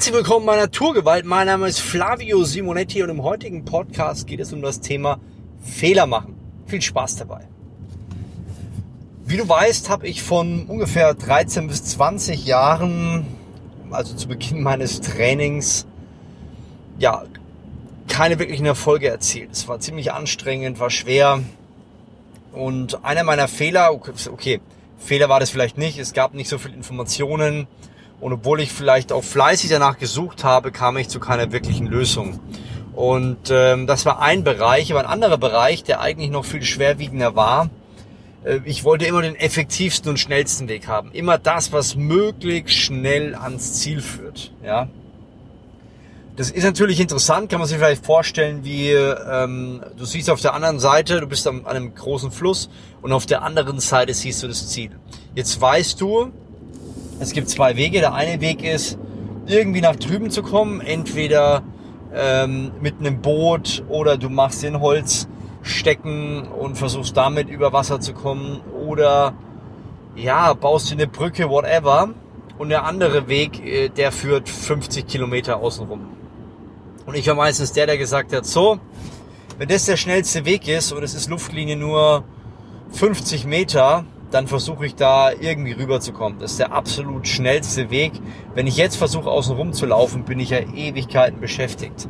Herzlich willkommen bei Naturgewalt. Mein Name ist Flavio Simonetti und im heutigen Podcast geht es um das Thema Fehler machen. Viel Spaß dabei. Wie du weißt, habe ich von ungefähr 13 bis 20 Jahren, also zu Beginn meines Trainings, ja, keine wirklichen Erfolge erzielt. Es war ziemlich anstrengend, war schwer. Und einer meiner Fehler, okay, Fehler war das vielleicht nicht, es gab nicht so viele Informationen und obwohl ich vielleicht auch fleißig danach gesucht habe, kam ich zu keiner wirklichen Lösung. Und ähm, das war ein Bereich, aber ein anderer Bereich, der eigentlich noch viel schwerwiegender war. Äh, ich wollte immer den effektivsten und schnellsten Weg haben. Immer das, was möglichst schnell ans Ziel führt. Ja. Das ist natürlich interessant, kann man sich vielleicht vorstellen, wie ähm, du siehst auf der anderen Seite, du bist an einem großen Fluss und auf der anderen Seite siehst du das Ziel. Jetzt weißt du, es gibt zwei Wege. Der eine Weg ist, irgendwie nach drüben zu kommen, entweder ähm, mit einem Boot oder du machst den Holz stecken und versuchst damit über Wasser zu kommen oder ja, baust dir eine Brücke, whatever. Und der andere Weg, äh, der führt 50 Kilometer außenrum. Und ich war meistens der, der gesagt hat, so, wenn das der schnellste Weg ist und es ist Luftlinie nur 50 Meter, dann versuche ich da irgendwie rüberzukommen. Das ist der absolut schnellste Weg. Wenn ich jetzt versuche, außen rum zu laufen, bin ich ja Ewigkeiten beschäftigt.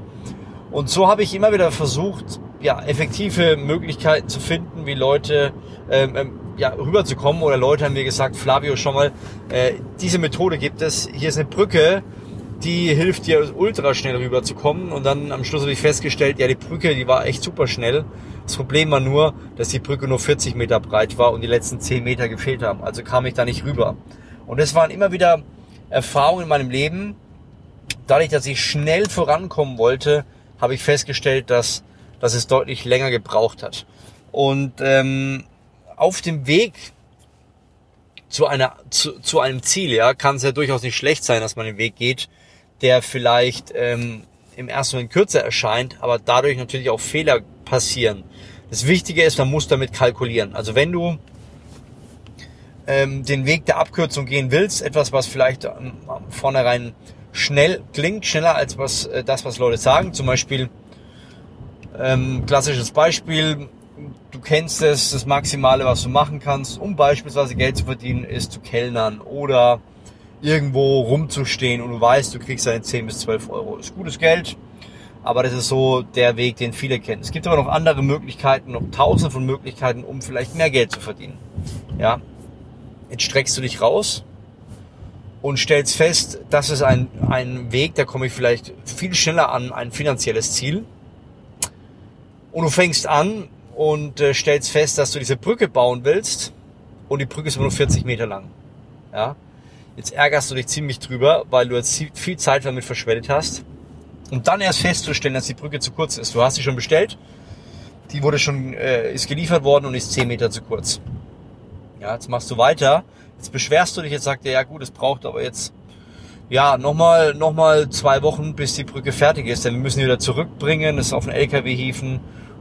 Und so habe ich immer wieder versucht, ja, effektive Möglichkeiten zu finden, wie Leute ähm, ähm, ja, rüberzukommen. Oder Leute haben mir gesagt, Flavio, schon mal, äh, diese Methode gibt es. Hier ist eine Brücke, die hilft dir ultra schnell rüberzukommen. Und dann am Schluss habe ich festgestellt, ja, die Brücke, die war echt super schnell. Das Problem war nur, dass die Brücke nur 40 Meter breit war und die letzten 10 Meter gefehlt haben. Also kam ich da nicht rüber. Und das waren immer wieder Erfahrungen in meinem Leben. Dadurch, dass ich schnell vorankommen wollte, habe ich festgestellt, dass, dass es deutlich länger gebraucht hat. Und ähm, auf dem Weg zu, einer, zu, zu einem Ziel, ja, kann es ja durchaus nicht schlecht sein, dass man den Weg geht, der vielleicht ähm, im ersten Moment kürzer erscheint, aber dadurch natürlich auch Fehler passieren. Das Wichtige ist, man muss damit kalkulieren. Also wenn du ähm, den Weg der Abkürzung gehen willst, etwas, was vielleicht ähm, vornherein schnell klingt, schneller als was äh, das, was Leute sagen. Zum Beispiel ähm, klassisches Beispiel, du kennst es, das Maximale, was du machen kannst, um beispielsweise Geld zu verdienen, ist zu kellnern oder irgendwo rumzustehen und du weißt, du kriegst deine 10 bis 12 Euro. Das ist gutes Geld, aber das ist so der Weg, den viele kennen. Es gibt aber noch andere Möglichkeiten, noch tausende von Möglichkeiten, um vielleicht mehr Geld zu verdienen. Ja, jetzt streckst du dich raus und stellst fest, das ist ein, ein Weg, da komme ich vielleicht viel schneller an ein finanzielles Ziel. Und du fängst an und äh, stellst fest, dass du diese Brücke bauen willst und die Brücke ist nur 40 Meter lang. Ja, Jetzt ärgerst du dich ziemlich drüber, weil du jetzt viel Zeit damit verschwendet hast. Um dann erst festzustellen, dass die Brücke zu kurz ist. Du hast sie schon bestellt, die wurde schon, äh, ist geliefert worden und ist 10 Meter zu kurz. Ja, jetzt machst du weiter. Jetzt beschwerst du dich, jetzt sagt er, ja gut, es braucht aber jetzt, ja, nochmal, nochmal zwei Wochen, bis die Brücke fertig ist. Denn wir müssen die wieder zurückbringen, das auf den LKW hieven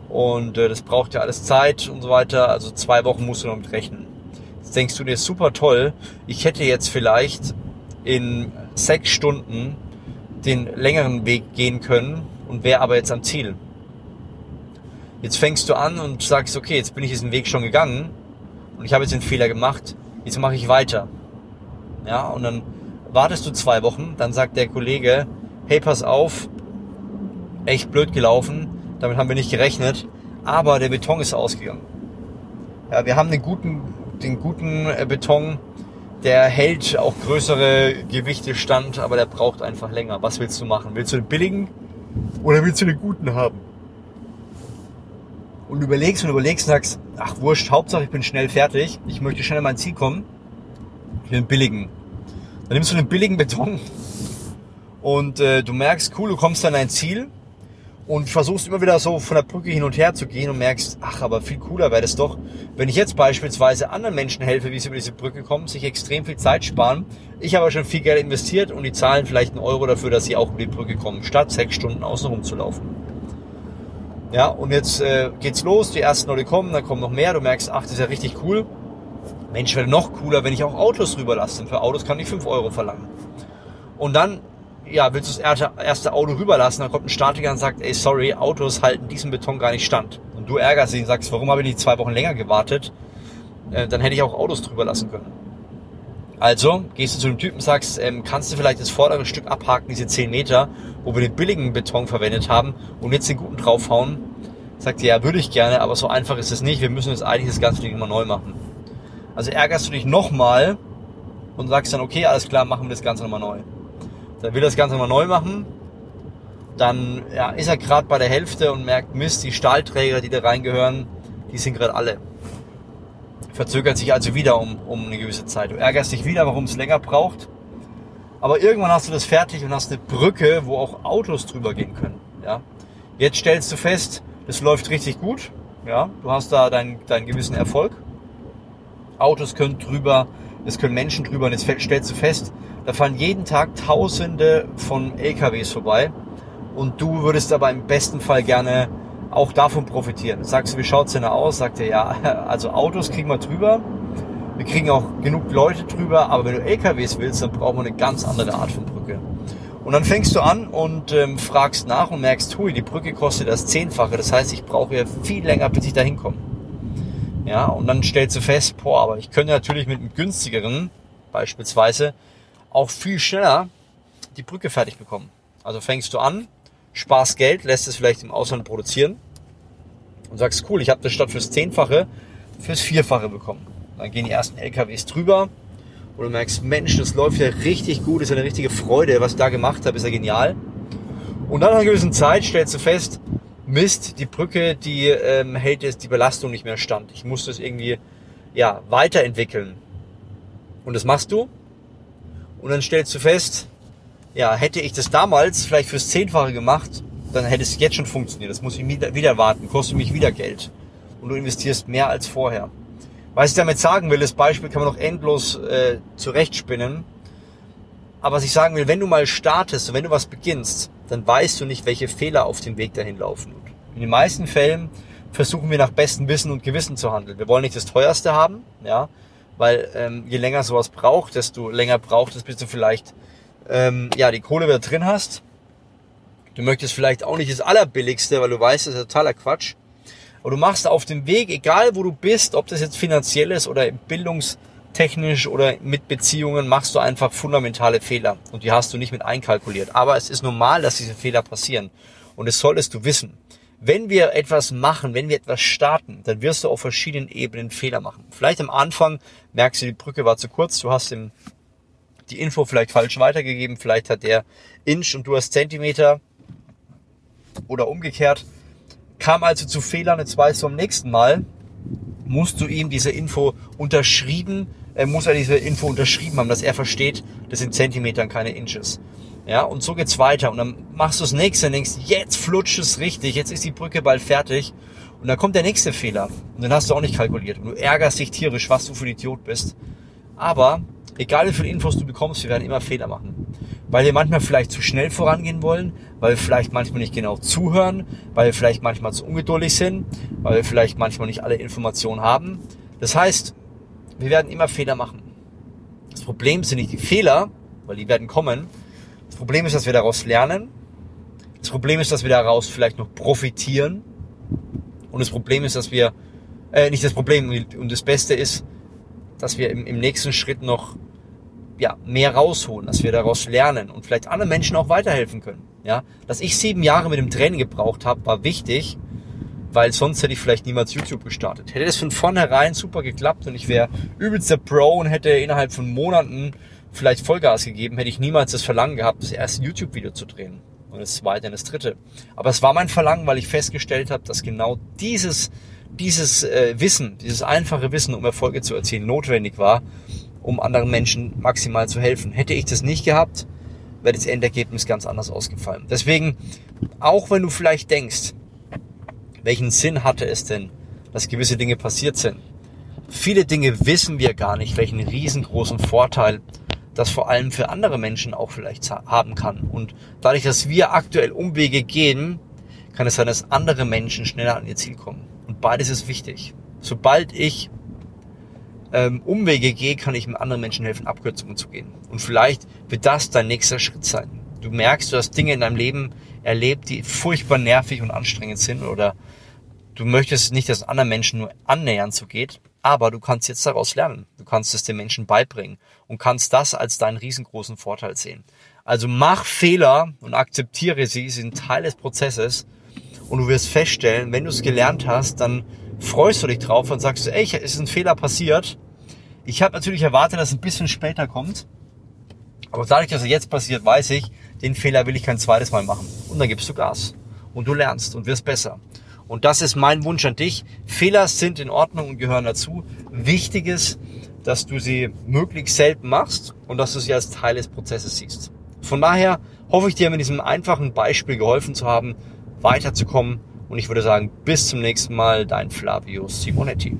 und äh, das braucht ja alles Zeit und so weiter. Also zwei Wochen musst du damit rechnen. Denkst du dir, super toll, ich hätte jetzt vielleicht in sechs Stunden den längeren Weg gehen können und wäre aber jetzt am Ziel. Jetzt fängst du an und sagst, okay, jetzt bin ich diesen Weg schon gegangen und ich habe jetzt den Fehler gemacht, jetzt mache ich weiter. Ja, und dann wartest du zwei Wochen, dann sagt der Kollege, hey, pass auf, echt blöd gelaufen, damit haben wir nicht gerechnet, aber der Beton ist ausgegangen. Ja, wir haben einen guten den guten äh, Beton, der hält auch größere Gewichte stand, aber der braucht einfach länger. Was willst du machen? Willst du den billigen oder willst du den guten haben? Und überlegst und überlegst und sagst, ach wurscht, Hauptsache ich bin schnell fertig, ich möchte schnell an mein Ziel kommen, ich will den billigen. Dann nimmst du den billigen Beton und äh, du merkst, cool, du kommst an dein Ziel und versuchst immer wieder so von der Brücke hin und her zu gehen und merkst, ach, aber viel cooler wäre das doch, wenn ich jetzt beispielsweise anderen Menschen helfe, wie sie über diese Brücke kommen, sich extrem viel Zeit sparen. Ich habe schon viel Geld investiert und die zahlen vielleicht einen Euro dafür, dass sie auch über die Brücke kommen, statt sechs Stunden außen rum zu laufen. Ja, und jetzt äh, geht's los, die ersten Leute kommen, dann kommen noch mehr, du merkst, ach, das ist ja richtig cool. Mensch, wäre noch cooler, wenn ich auch Autos rüberlasse. Für Autos kann ich fünf Euro verlangen. Und dann ja, willst du das erste Auto rüberlassen, dann kommt ein Statiker und sagt, ey, sorry, Autos halten diesen Beton gar nicht stand. Und du ärgerst dich und sagst, warum habe ich nicht zwei Wochen länger gewartet? Äh, dann hätte ich auch Autos drüber lassen können. Also gehst du zu dem Typen und sagst, ähm, kannst du vielleicht das vordere Stück abhaken, diese 10 Meter, wo wir den billigen Beton verwendet haben und jetzt den guten draufhauen? Sagt er, ja, würde ich gerne, aber so einfach ist es nicht. Wir müssen jetzt eigentlich das ganze Ding immer neu machen. Also ärgerst du dich nochmal und sagst dann, okay, alles klar, machen wir das Ganze nochmal neu. Dann will er das Ganze nochmal neu machen. Dann ja, ist er gerade bei der Hälfte und merkt, Mist, die Stahlträger, die da reingehören, die sind gerade alle. Verzögert sich also wieder um, um eine gewisse Zeit. Du ärgerst dich wieder, warum es länger braucht. Aber irgendwann hast du das fertig und hast eine Brücke, wo auch Autos drüber gehen können. Ja? Jetzt stellst du fest, das läuft richtig gut. Ja? Du hast da deinen, deinen gewissen Erfolg. Autos können drüber, es können Menschen drüber und jetzt stellst du fest, da fahren jeden Tag Tausende von LKWs vorbei und du würdest aber im besten Fall gerne auch davon profitieren. Sagst du, wie schaut's denn da aus? Sagt er, ja, also Autos kriegen wir drüber, wir kriegen auch genug Leute drüber, aber wenn du LKWs willst, dann brauchen wir eine ganz andere Art von Brücke. Und dann fängst du an und ähm, fragst nach und merkst, hui, die Brücke kostet das Zehnfache. Das heißt, ich brauche ja viel länger, bis ich da hinkomme. Ja, und dann stellst du fest, boah, aber ich könnte natürlich mit einem günstigeren, beispielsweise, auch viel schneller die Brücke fertig bekommen. Also fängst du an, sparst Geld, lässt es vielleicht im Ausland produzieren und sagst, cool, ich habe das statt fürs Zehnfache fürs Vierfache bekommen. Dann gehen die ersten LKWs drüber und du merkst, Mensch, das läuft ja richtig gut, ist eine richtige Freude, was ich da gemacht habe, ist ja genial. Und nach einer gewissen Zeit stellst du fest, Mist, die Brücke, die ähm, hält jetzt die Belastung nicht mehr stand. Ich muss das irgendwie ja, weiterentwickeln. Und das machst du. Und dann stellst du fest, ja, hätte ich das damals vielleicht fürs Zehnfache gemacht, dann hätte es jetzt schon funktioniert. Das muss ich wieder, warten, kostet mich wieder Geld. Und du investierst mehr als vorher. Was ich damit sagen will, das Beispiel kann man noch endlos äh, zurechtspinnen. Aber was ich sagen will, wenn du mal startest wenn du was beginnst, dann weißt du nicht, welche Fehler auf dem Weg dahin laufen. In den meisten Fällen versuchen wir nach bestem Wissen und Gewissen zu handeln. Wir wollen nicht das teuerste haben, ja, weil ähm, je länger sowas braucht, desto länger braucht es, bis du vielleicht ähm, ja die Kohle wieder drin hast. Du möchtest vielleicht auch nicht das allerbilligste, weil du weißt, das ist totaler Quatsch. Aber du machst auf dem Weg, egal wo du bist, ob das jetzt finanziell ist oder bildungstechnisch oder mit Beziehungen, machst du einfach fundamentale Fehler. Und die hast du nicht mit einkalkuliert. Aber es ist normal, dass diese Fehler passieren. Und es solltest du wissen. Wenn wir etwas machen, wenn wir etwas starten, dann wirst du auf verschiedenen Ebenen Fehler machen. Vielleicht am Anfang merkst du, die Brücke war zu kurz, du hast dem, die Info vielleicht falsch weitergegeben, vielleicht hat der Inch und du hast Zentimeter oder umgekehrt. Kam also zu Fehlern, jetzt weißt du am nächsten Mal, musst du ihm diese Info unterschrieben, er muss er diese Info unterschrieben haben, dass er versteht, das sind Zentimeter und keine Inches. Ja, und so geht's weiter. Und dann machst du das nächste und denkst, jetzt flutscht es richtig, jetzt ist die Brücke bald fertig. Und dann kommt der nächste Fehler. Und dann hast du auch nicht kalkuliert. Und du ärgerst dich tierisch, was du für ein Idiot bist. Aber, egal wie viele Infos du bekommst, wir werden immer Fehler machen. Weil wir manchmal vielleicht zu schnell vorangehen wollen, weil wir vielleicht manchmal nicht genau zuhören, weil wir vielleicht manchmal zu ungeduldig sind, weil wir vielleicht manchmal nicht alle Informationen haben. Das heißt, wir werden immer Fehler machen. Das Problem sind nicht die Fehler, weil die werden kommen, das Problem ist, dass wir daraus lernen. Das Problem ist, dass wir daraus vielleicht noch profitieren. Und das Problem ist, dass wir, äh, nicht das Problem, und das Beste ist, dass wir im, im nächsten Schritt noch ja, mehr rausholen, dass wir daraus lernen und vielleicht anderen Menschen auch weiterhelfen können. Ja, dass ich sieben Jahre mit dem Training gebraucht habe, war wichtig, weil sonst hätte ich vielleicht niemals YouTube gestartet. Hätte das von vornherein super geklappt und ich wäre übelst der Pro und hätte innerhalb von Monaten vielleicht Vollgas gegeben, hätte ich niemals das Verlangen gehabt, das erste YouTube-Video zu drehen. Und das zweite und das dritte. Aber es war mein Verlangen, weil ich festgestellt habe, dass genau dieses, dieses äh, Wissen, dieses einfache Wissen, um Erfolge zu erzielen, notwendig war, um anderen Menschen maximal zu helfen. Hätte ich das nicht gehabt, wäre das Endergebnis ganz anders ausgefallen. Deswegen, auch wenn du vielleicht denkst, welchen Sinn hatte es denn, dass gewisse Dinge passiert sind? Viele Dinge wissen wir gar nicht, welchen riesengroßen Vorteil das vor allem für andere Menschen auch vielleicht haben kann. Und dadurch, dass wir aktuell Umwege gehen, kann es sein, dass andere Menschen schneller an ihr Ziel kommen. Und beides ist wichtig. Sobald ich ähm, Umwege gehe, kann ich anderen Menschen helfen, Abkürzungen zu gehen. Und vielleicht wird das dein nächster Schritt sein. Du merkst, du hast Dinge in deinem Leben erlebt, die furchtbar nervig und anstrengend sind oder du möchtest nicht, dass anderen Menschen nur annähernd so geht, aber du kannst jetzt daraus lernen. Du kannst es den Menschen beibringen und kannst das als deinen riesengroßen Vorteil sehen. Also mach Fehler und akzeptiere sie, sie sind Teil des Prozesses und du wirst feststellen, wenn du es gelernt hast, dann freust du dich drauf und sagst, ey, es ist ein Fehler passiert. Ich habe natürlich erwartet, dass es ein bisschen später kommt, aber dadurch, dass er jetzt passiert, weiß ich, den Fehler will ich kein zweites Mal machen. Und dann gibst du Gas und du lernst und wirst besser. Und das ist mein Wunsch an dich. Fehler sind in Ordnung und gehören dazu. Wichtig ist, dass du sie möglichst selten machst und dass du sie als Teil des Prozesses siehst. Von daher hoffe ich dir mit diesem einfachen Beispiel geholfen zu haben, weiterzukommen. Und ich würde sagen, bis zum nächsten Mal, dein Flavio Simonetti.